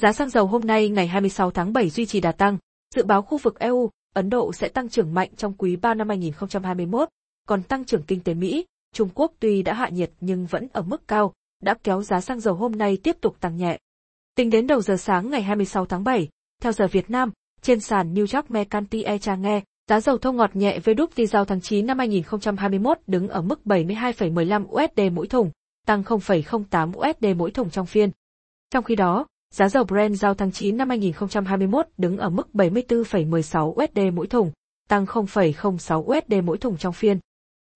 Giá xăng dầu hôm nay ngày 26 tháng 7 duy trì đà tăng, dự báo khu vực EU, Ấn Độ sẽ tăng trưởng mạnh trong quý 3 năm 2021, còn tăng trưởng kinh tế Mỹ, Trung Quốc tuy đã hạ nhiệt nhưng vẫn ở mức cao, đã kéo giá xăng dầu hôm nay tiếp tục tăng nhẹ. Tính đến đầu giờ sáng ngày 26 tháng 7, theo giờ Việt Nam, trên sàn New York Mercantile Exchange, giá dầu thô ngọt nhẹ với đúc tháng 9 năm 2021 đứng ở mức 72,15 USD mỗi thùng, tăng 0,08 USD mỗi thùng trong phiên. Trong khi đó, giá dầu Brent giao tháng 9 năm 2021 đứng ở mức 74,16 USD mỗi thùng, tăng 0,06 USD mỗi thùng trong phiên.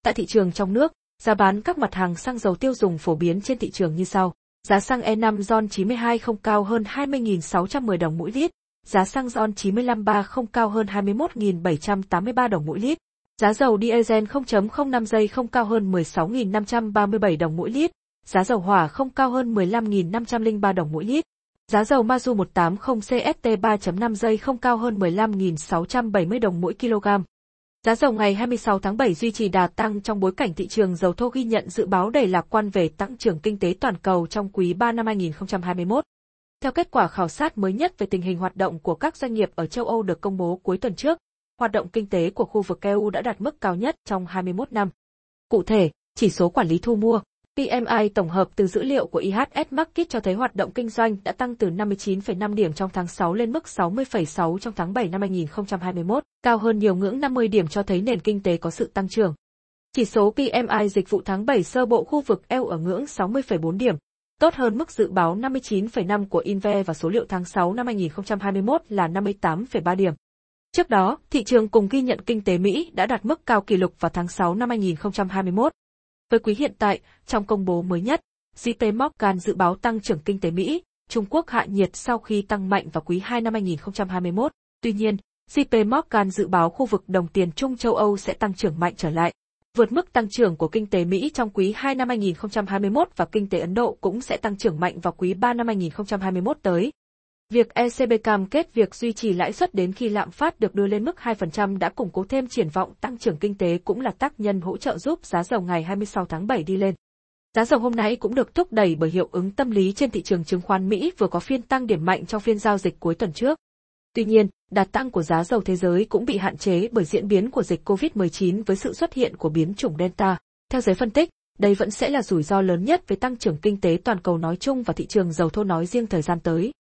Tại thị trường trong nước, giá bán các mặt hàng xăng dầu tiêu dùng phổ biến trên thị trường như sau. Giá xăng E5 RON 92 không cao hơn 20.610 đồng mỗi lít, giá xăng RON 95 3 không cao hơn 21.783 đồng mỗi lít. Giá dầu diesel 0.05 giây không cao hơn 16.537 đồng mỗi lít, giá dầu hỏa không cao hơn 15.503 đồng mỗi lít. Giá dầu Mazu 180 CST 3.5 giây không cao hơn 15.670 đồng mỗi kg. Giá dầu ngày 26 tháng 7 duy trì đà tăng trong bối cảnh thị trường dầu thô ghi nhận dự báo đầy lạc quan về tăng trưởng kinh tế toàn cầu trong quý 3 năm 2021. Theo kết quả khảo sát mới nhất về tình hình hoạt động của các doanh nghiệp ở châu Âu được công bố cuối tuần trước, hoạt động kinh tế của khu vực EU đã đạt mức cao nhất trong 21 năm. Cụ thể, chỉ số quản lý thu mua, PMI tổng hợp từ dữ liệu của IHS Markit cho thấy hoạt động kinh doanh đã tăng từ 59,5 điểm trong tháng 6 lên mức 60,6 trong tháng 7 năm 2021, cao hơn nhiều ngưỡng 50 điểm cho thấy nền kinh tế có sự tăng trưởng. Chỉ số PMI dịch vụ tháng 7 sơ bộ khu vực EU ở ngưỡng 60,4 điểm, tốt hơn mức dự báo 59,5 của Inve và số liệu tháng 6 năm 2021 là 58,3 điểm. Trước đó, thị trường cùng ghi nhận kinh tế Mỹ đã đạt mức cao kỷ lục vào tháng 6 năm 2021. Với quý hiện tại, trong công bố mới nhất, JP Morgan dự báo tăng trưởng kinh tế Mỹ, Trung Quốc hạ nhiệt sau khi tăng mạnh vào quý 2 năm 2021. Tuy nhiên, JP Morgan dự báo khu vực đồng tiền Trung châu Âu sẽ tăng trưởng mạnh trở lại, vượt mức tăng trưởng của kinh tế Mỹ trong quý 2 năm 2021 và kinh tế Ấn Độ cũng sẽ tăng trưởng mạnh vào quý 3 năm 2021 tới. Việc ECB cam kết việc duy trì lãi suất đến khi lạm phát được đưa lên mức 2% đã củng cố thêm triển vọng tăng trưởng kinh tế cũng là tác nhân hỗ trợ giúp giá dầu ngày 26 tháng 7 đi lên. Giá dầu hôm nay cũng được thúc đẩy bởi hiệu ứng tâm lý trên thị trường chứng khoán Mỹ vừa có phiên tăng điểm mạnh trong phiên giao dịch cuối tuần trước. Tuy nhiên, đà tăng của giá dầu thế giới cũng bị hạn chế bởi diễn biến của dịch COVID-19 với sự xuất hiện của biến chủng Delta. Theo giới phân tích, đây vẫn sẽ là rủi ro lớn nhất với tăng trưởng kinh tế toàn cầu nói chung và thị trường dầu thô nói riêng thời gian tới.